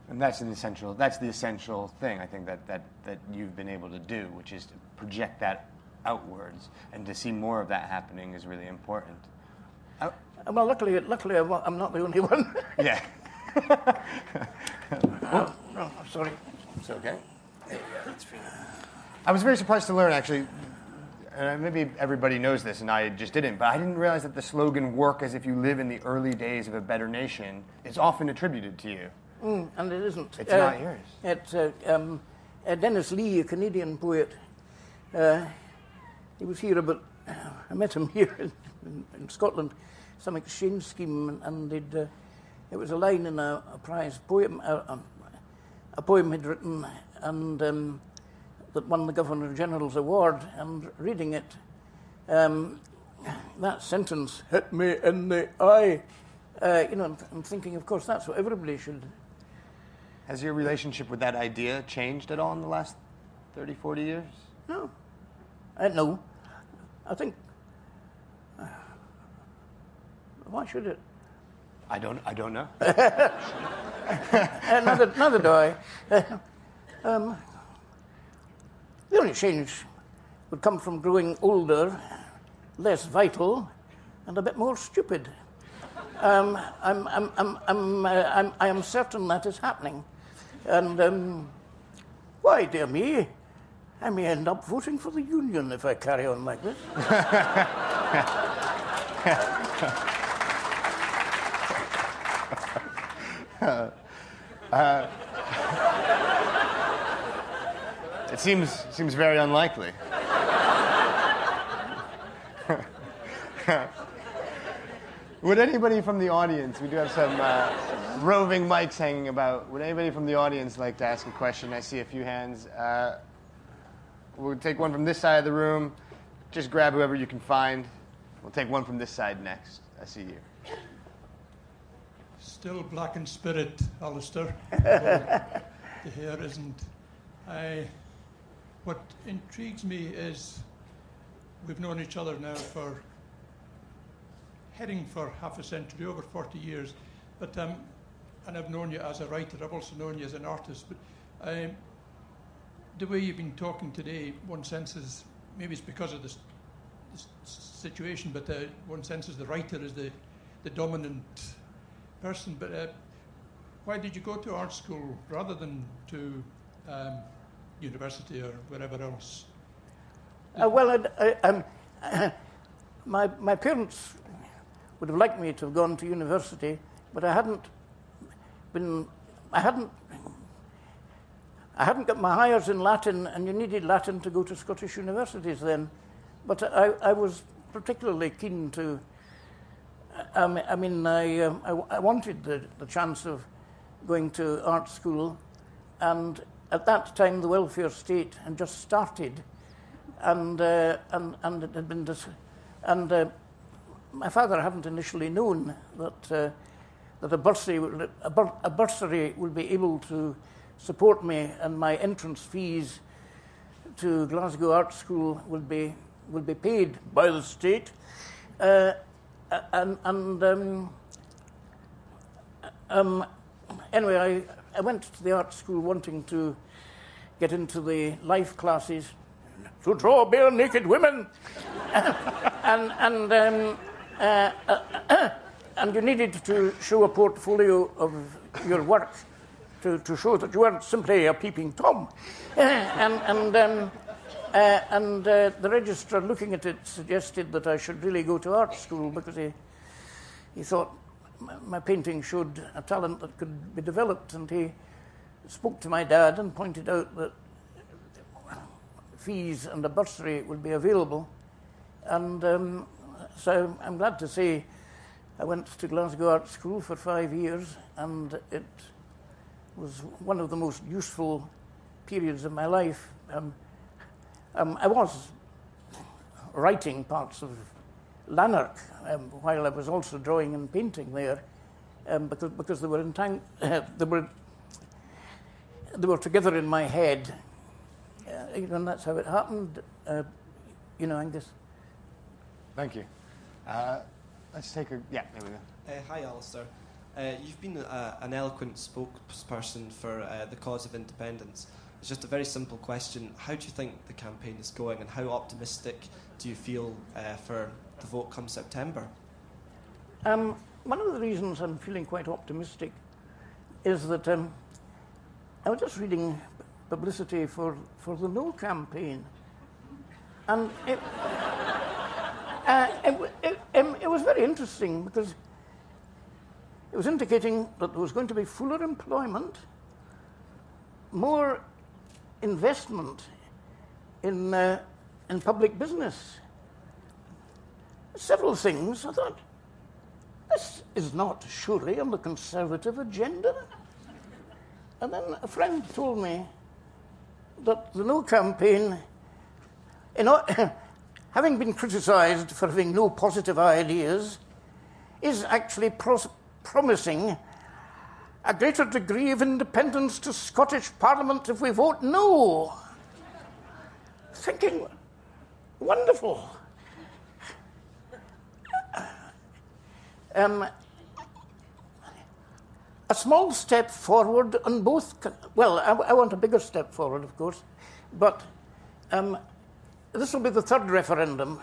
[SPEAKER 2] And that's an essential. That's the essential thing I think that that that you've been able to do, which is to project that outwards, and to see more of that happening is really important.
[SPEAKER 3] Uh, well, luckily, luckily, I'm not the only one.
[SPEAKER 2] yeah.
[SPEAKER 3] oh, no, sorry.
[SPEAKER 5] It's okay.
[SPEAKER 2] I was very surprised to learn, actually, and maybe everybody knows this, and I just didn't, but I didn't realize that the slogan "Work as if you live in the early days of a better nation" is often attributed to you.
[SPEAKER 3] Mm, and it isn't.
[SPEAKER 2] It's uh, not yours.
[SPEAKER 3] It's uh, um, uh, Dennis Lee, a Canadian poet. Uh, he was here about. I met him here in, in Scotland, some exchange scheme, and it was a line in a, a prize poem, a, a, poem he'd written, and um, that won the Governor General's award. And reading it, um, that sentence hit me in the eye. Uh, you know, I'm thinking, of course, that's what everybody should
[SPEAKER 2] has your relationship with that idea changed at all in the last 30, 40 years?
[SPEAKER 3] No. Uh, no. I think. Uh, why should it?
[SPEAKER 2] I don't. I don't know.
[SPEAKER 3] neither do I. Uh, um, the only change would come from growing older, less vital, and a bit more stupid. Um, I'm, I'm, I'm, I'm, uh, I'm, I am certain that is happening. And um, why, dear me, I may end up voting for the union if I carry on like this.
[SPEAKER 2] uh, it seems seems very unlikely. Would anybody from the audience, we do have some uh, roving mics hanging about, would anybody from the audience like to ask a question? I see a few hands. Uh, we'll take one from this side of the room. Just grab whoever you can find. We'll take one from this side next. I see you.
[SPEAKER 6] Still black in spirit, Alasdair. the hair isn't. I, what intrigues me is we've known each other now for heading for half a century, over 40 years. But um, and I've known you as a writer. I've also known you as an artist. But um, the way you've been talking today, one senses maybe it's because of this, this situation, but uh, one senses the writer is the the dominant person. But uh, why did you go to art school rather than to um, university or wherever else?
[SPEAKER 3] Uh, well, I, um, my my parents would have liked me to have gone to university, but I hadn't been, I hadn't, I hadn't got my Highers in Latin, and you needed Latin to go to Scottish universities then. But I, I was particularly keen to. I mean, I, um, I, I, wanted the, the chance of going to art school, and at that time the welfare state had just started, and uh, and and it had been dis- and uh, my father hadn't initially known that, uh, that a, bursary, a, bur- a bursary would be able to support me and my entrance fees to Glasgow Art School would be, would be paid by the state. Uh, and and um, um, anyway, I, I went to the art school wanting to get into the life classes to draw bare naked women. and and um, uh, uh, and you needed to show a portfolio of your work to, to show that you weren't simply a peeping Tom. And and, um, uh, and uh, the registrar looking at it suggested that I should really go to art school because he, he thought my painting showed a talent that could be developed. And he spoke to my dad and pointed out that fees and a bursary would be available. And um, so I'm glad to say I went to Glasgow Art School for five years, and it was one of the most useful periods of my life. Um, um, I was writing parts of Lanark um, while I was also drawing and painting there, um, because because they were in time, uh, they were they were together in my head, uh, you know, and that's how it happened. Uh, you know, Angus.
[SPEAKER 4] Thank you. Uh, let's take a yeah. There we go.
[SPEAKER 7] Uh, hi, Alasdair. Uh, you've been uh, an eloquent spokesperson for uh, the cause of independence. It's just a very simple question. How do you think the campaign is going, and how optimistic do you feel uh, for the vote come September?
[SPEAKER 3] Um, one of the reasons I'm feeling quite optimistic is that um, I was just reading publicity for, for the No campaign, and it, uh, it, it, um, it was very interesting because it was indicating that there was going to be fuller employment, more investment in, uh, in public business. Several things. I thought, this is not surely on the Conservative agenda. And then a friend told me that the No campaign, know, having been criticised for having no positive ideas, is actually pros- promising a greater degree of independence to Scottish Parliament if we vote no. Thinking, wonderful. Um, a small step forward on both. Well, I, I, want a bigger step forward, of course, but um, this will be the third referendum.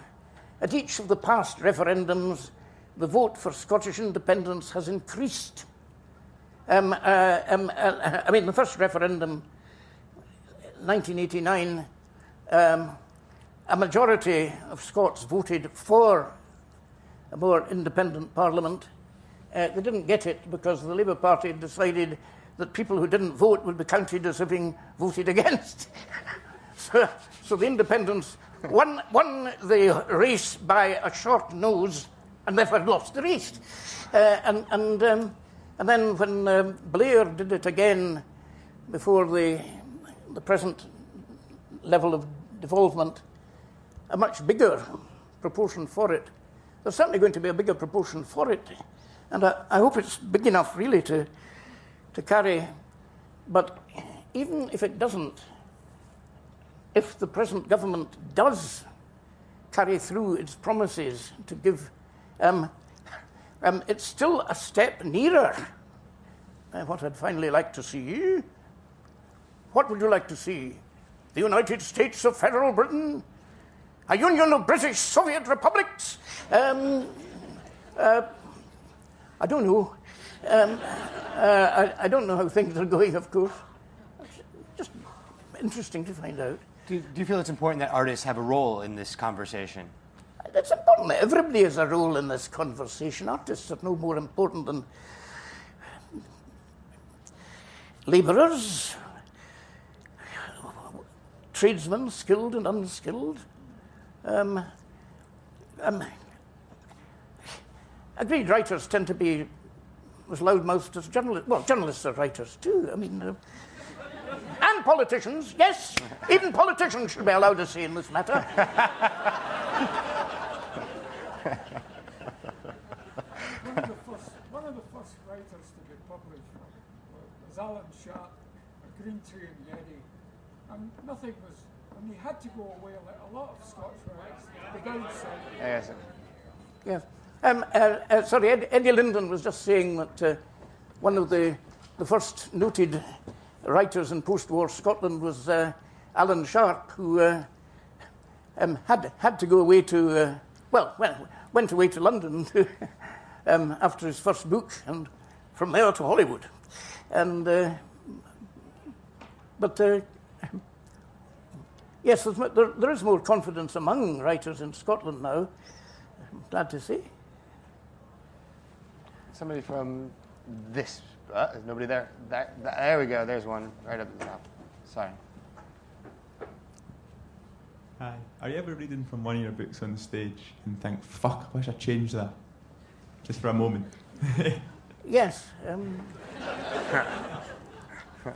[SPEAKER 3] At each of the past referendums, the vote for Scottish independence has increased. Um, uh, um, uh, I mean, the first referendum, 1989, um, a majority of Scots voted for a more independent parliament. Uh, they didn't get it because the Labour Party decided that people who didn't vote would be counted as having voted against. so, so the independents won, won the race by a short nose and never lost the race. Uh, and, and um, and then when um, Blair did it again before the, the present level of devolvement, a much bigger proportion for it. There's certainly going to be a bigger proportion for it. And I, I hope it's big enough, really, to, to carry. But even if it doesn't, if the present government does carry through its promises to give um, um, it's still a step nearer uh, what I'd finally like to see. What would you like to see? The United States of Federal Britain? A union of British Soviet republics? Um, uh, I don't know. Um, uh, I, I, don't know how things are going, of course. Just interesting to find out.
[SPEAKER 4] Do, do you feel it's important that artists have a role in this conversation?
[SPEAKER 3] It's important. That everybody has a role in this conversation. Artists are no more important than labourers, tradesmen, skilled and unskilled. Um, um, agreed writers tend to be as loudmouthed as journalists. Well, journalists are writers too. I mean, uh, and politicians, yes. Even politicians should be allowed to say in this matter.
[SPEAKER 8] one, of the first, one of the first writers to be published was Alan Sharp, A Green Tree in Yeddi. And nothing was, and he had to go away like a lot of Scots writers, the downside.
[SPEAKER 3] Yes. Yes. Um, uh, uh, sorry, Ed, Eddie Linden was just saying that uh, one of the, the first noted writers in post war Scotland was uh, Alan Sharp, who uh, um, had, had to go away to uh, well, went, went away to London to, um, after his first book, and from there to Hollywood. And uh, but uh, yes, there, there is more confidence among writers in Scotland now. I'm glad to see.
[SPEAKER 4] Somebody from this. Uh, is nobody there? That, that, there we go. There's one right up at the top. Sorry.
[SPEAKER 9] Hi. Are you ever reading from one of your books on the stage and think, fuck, I wish I changed that? Just for a moment.
[SPEAKER 3] yes. Um,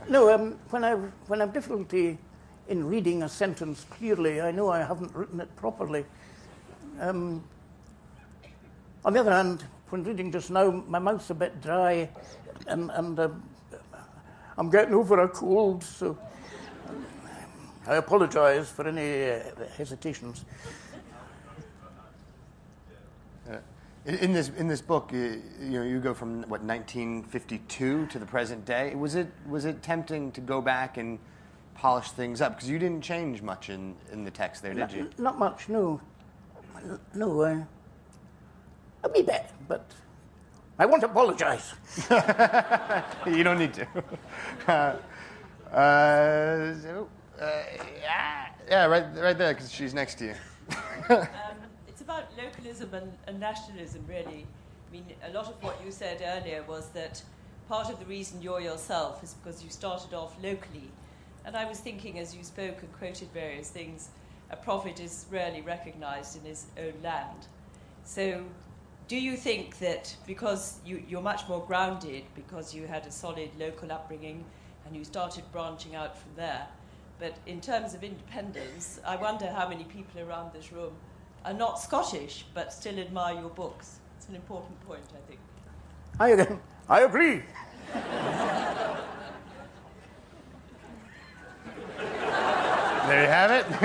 [SPEAKER 3] no, um, when, I, when I have difficulty in reading a sentence clearly, I know I haven't written it properly. Um, on the other hand, when reading just now, my mouth's a bit dry, and, and uh, I'm getting over a cold, so I apologise for any uh, hesitations.
[SPEAKER 2] In, in this in this book, you, you know, you go from what 1952 to the present day. Was it was it tempting to go back and polish things up because you didn't change much in, in the text there, did
[SPEAKER 3] Not,
[SPEAKER 2] you?
[SPEAKER 3] not much, no. No, uh, a wee bit, but I won't apologise.
[SPEAKER 2] you don't need to. uh, uh, so, uh, yeah, yeah, right, right there, because she's next to you.
[SPEAKER 10] Localism and, and nationalism, really. I mean, a lot of what you said earlier was that part of the reason you're yourself is because you started off locally. And I was thinking as you spoke and quoted various things, a prophet is rarely recognized in his own land. So, do you think that because you, you're much more grounded, because you had a solid local upbringing and you started branching out from there, but in terms of independence, I wonder how many people around this room are not Scottish but still admire your books. It's an important point, I think.
[SPEAKER 3] I, again, I agree.
[SPEAKER 2] There you have it.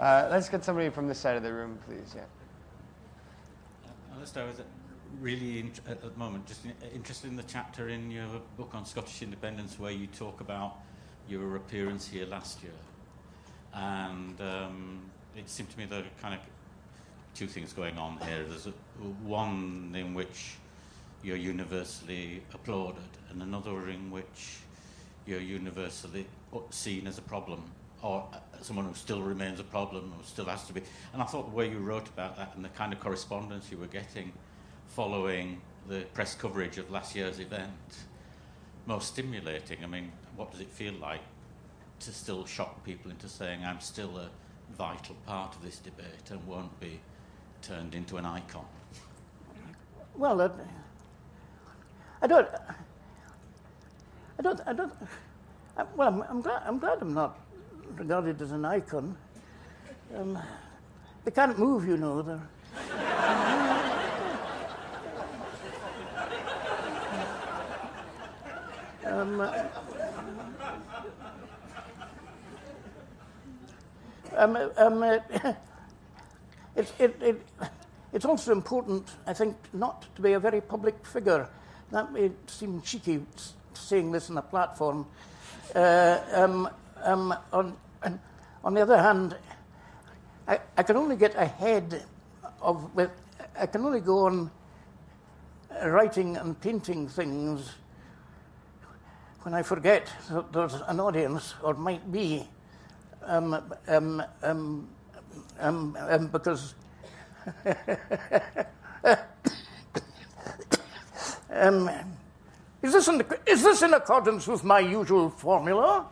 [SPEAKER 2] uh, let's get somebody from this side of the room, please. Yeah.
[SPEAKER 11] Alasdair, I was really in, at the moment just in, interested in the chapter in your book on Scottish independence where you talk about your appearance here last year. And um, it seemed to me there are kind of two things going on here. There's a, one in which you're universally applauded, and another in which you're universally seen as a problem or someone who still remains a problem or still has to be. And I thought the way you wrote about that and the kind of correspondence you were getting following the press coverage of last year's event most stimulating. I mean, what does it feel like to still shock people into saying I'm still a vital part of this debate and won't be turned into an icon?
[SPEAKER 3] Well, uh, I don't. I don't. I don't. I, well, I'm, I'm, glad. I'm glad I'm not regarded as an icon. Um, they can't move, you know. They're, um, um, um, uh, it, it, it, it's also important, I think, not to be a very public figure. That may seem cheeky saying this on a platform. Uh, um, um, on, on the other hand, I, I can only get ahead of, with, I can only go on writing and painting things when I forget that there's an audience, or might be, um, um, um, um, um because um, is, this in, is this in accordance with my usual formula?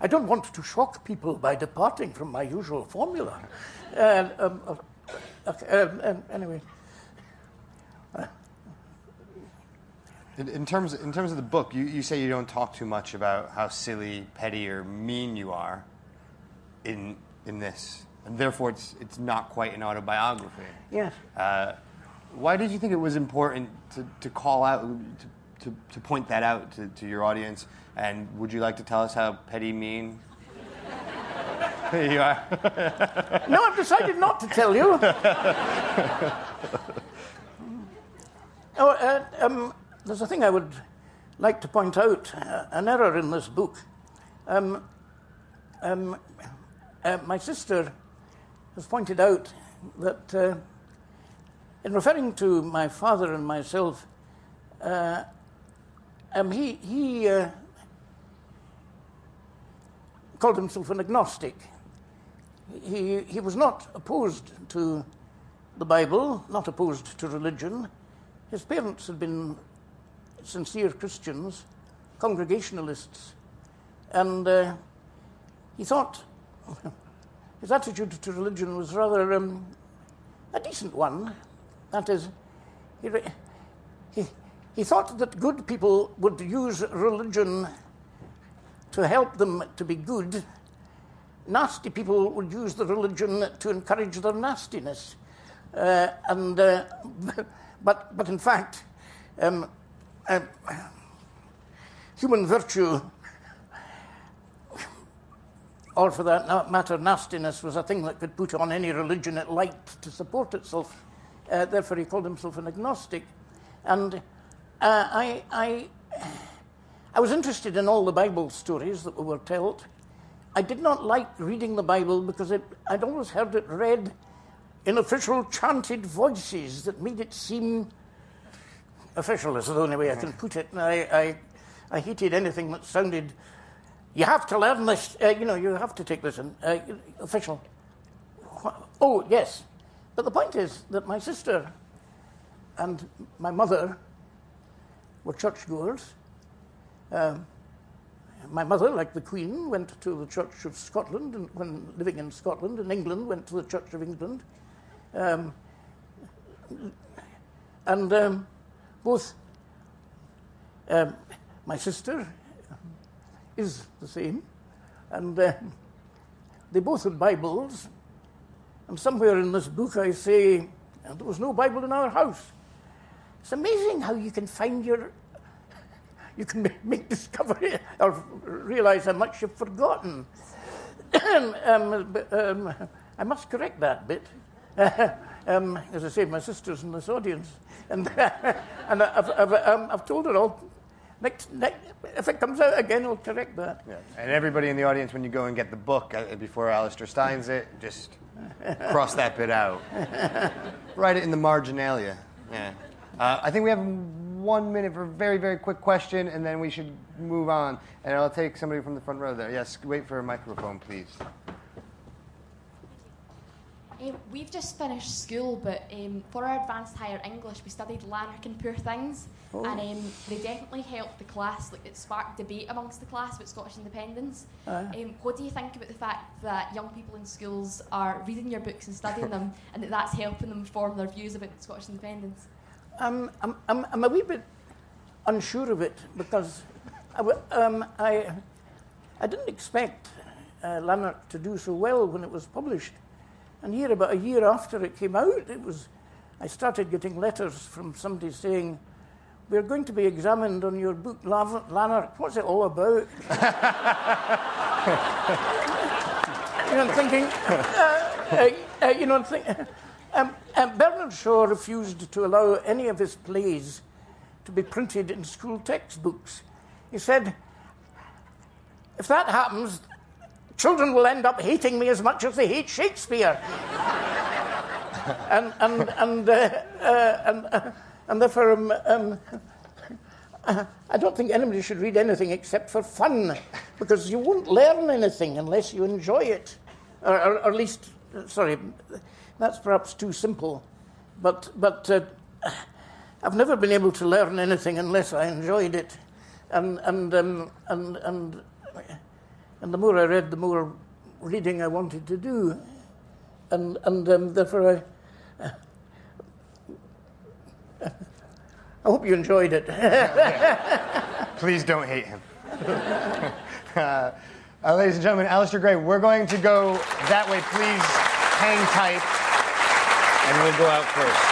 [SPEAKER 3] I don't want to shock people by departing from my usual formula. Uh, um, uh, anyway.
[SPEAKER 2] In, in, terms, in terms of the book, you, you say you don't talk too much about how silly, petty, or mean you are in, in this. And therefore, it's, it's not quite an autobiography.
[SPEAKER 3] Yes.
[SPEAKER 2] Uh, why did you think it was important to, to call out, to, to, to point that out to, to your audience? And would you like to tell us how petty, mean you are?
[SPEAKER 3] no, I've decided not to tell you. oh, uh, um, there's a thing I would like to point out uh, an error in this book. Um, um, uh, my sister has pointed out that uh, in referring to my father and myself, uh, um, he, he uh, called himself an agnostic. He, he was not opposed to the Bible, not opposed to religion. His parents had been sincere Christians, Congregationalists, and uh, he thought his attitude to religion was rather um, a decent one. That is, he, he, he thought that good people would use religion to help them to be good, nasty people would use the religion to encourage their nastiness. Uh, and, uh, but, but in fact, um, uh, human virtue, or for that matter, nastiness, was a thing that could put on any religion it liked to support itself. Uh, therefore, he called himself an agnostic. And uh, I, I, I was interested in all the Bible stories that were told. I did not like reading the Bible because it, I'd always heard it read in official chanted voices that made it seem official, is the only way I can put it. And I, I, I hated anything that sounded, you have to learn this, uh, you know, you have to take this in, uh, official. Oh, yes. But the point is that my sister and my mother were churchgoers. Um, my mother, like the Queen, went to the Church of Scotland and, when living in Scotland, and England went to the Church of England. Um, and um, both um, my sister is the same, and uh, they both had Bibles. And somewhere in this book, I say there was no Bible in our house. It's amazing how you can find your, you can make discovery or realize how much you've forgotten. um, but, um, I must correct that bit. um, as I say, my sister's in this audience, and and I've, I've, um, I've told her all. Next, next, if it comes out again, I'll correct that.
[SPEAKER 2] Yeah. And everybody in the audience, when you go and get the book uh, before Alasdair signs it, just cross that bit out. Write it in the marginalia. Yeah. Uh, I think we have one minute for a very, very quick question, and then we should move on. And I'll take somebody from the front row there. Yes, wait for a microphone, please.
[SPEAKER 12] Um, we've just finished school, but um, for our advanced higher English, we studied Lanark and Poor Things, oh. and um, they definitely helped the class. Like it sparked debate amongst the class about Scottish independence. Uh. what do you think about the fact that young people in schools are reading your books and studying them, and that that's helping them form their views about Scottish independence?
[SPEAKER 3] Um, I'm, I'm, I'm a wee bit unsure of it because I, um, I, I didn't expect uh, Lanark to do so well when it was published. And here, about a year after it came out, it was, I started getting letters from somebody saying, we're going to be examined on your book, Lanark. What's it all about? you know, I'm thinking, uh, uh, uh, you know, think, um, um, Bernard Shaw refused to allow any of his plays to be printed in school textbooks. He said, if that happens, children will end up hating me as much as they hate Shakespeare. and, and, and, uh, uh, and, uh, and therefore, um, um, I don't think anybody should read anything except for fun, because you won't learn anything unless you enjoy it. Or, or, or at least, sorry, that's perhaps too simple. But, but uh, I've never been able to learn anything unless I enjoyed it. And, and, um, and, and and the more I read, the more reading I wanted to do. And, and um, therefore, I, uh, I hope you enjoyed it.
[SPEAKER 2] Please don't hate him. uh, uh, ladies and gentlemen, Alasdair Gray, we're going to go that way. Please hang tight, and we'll go out first.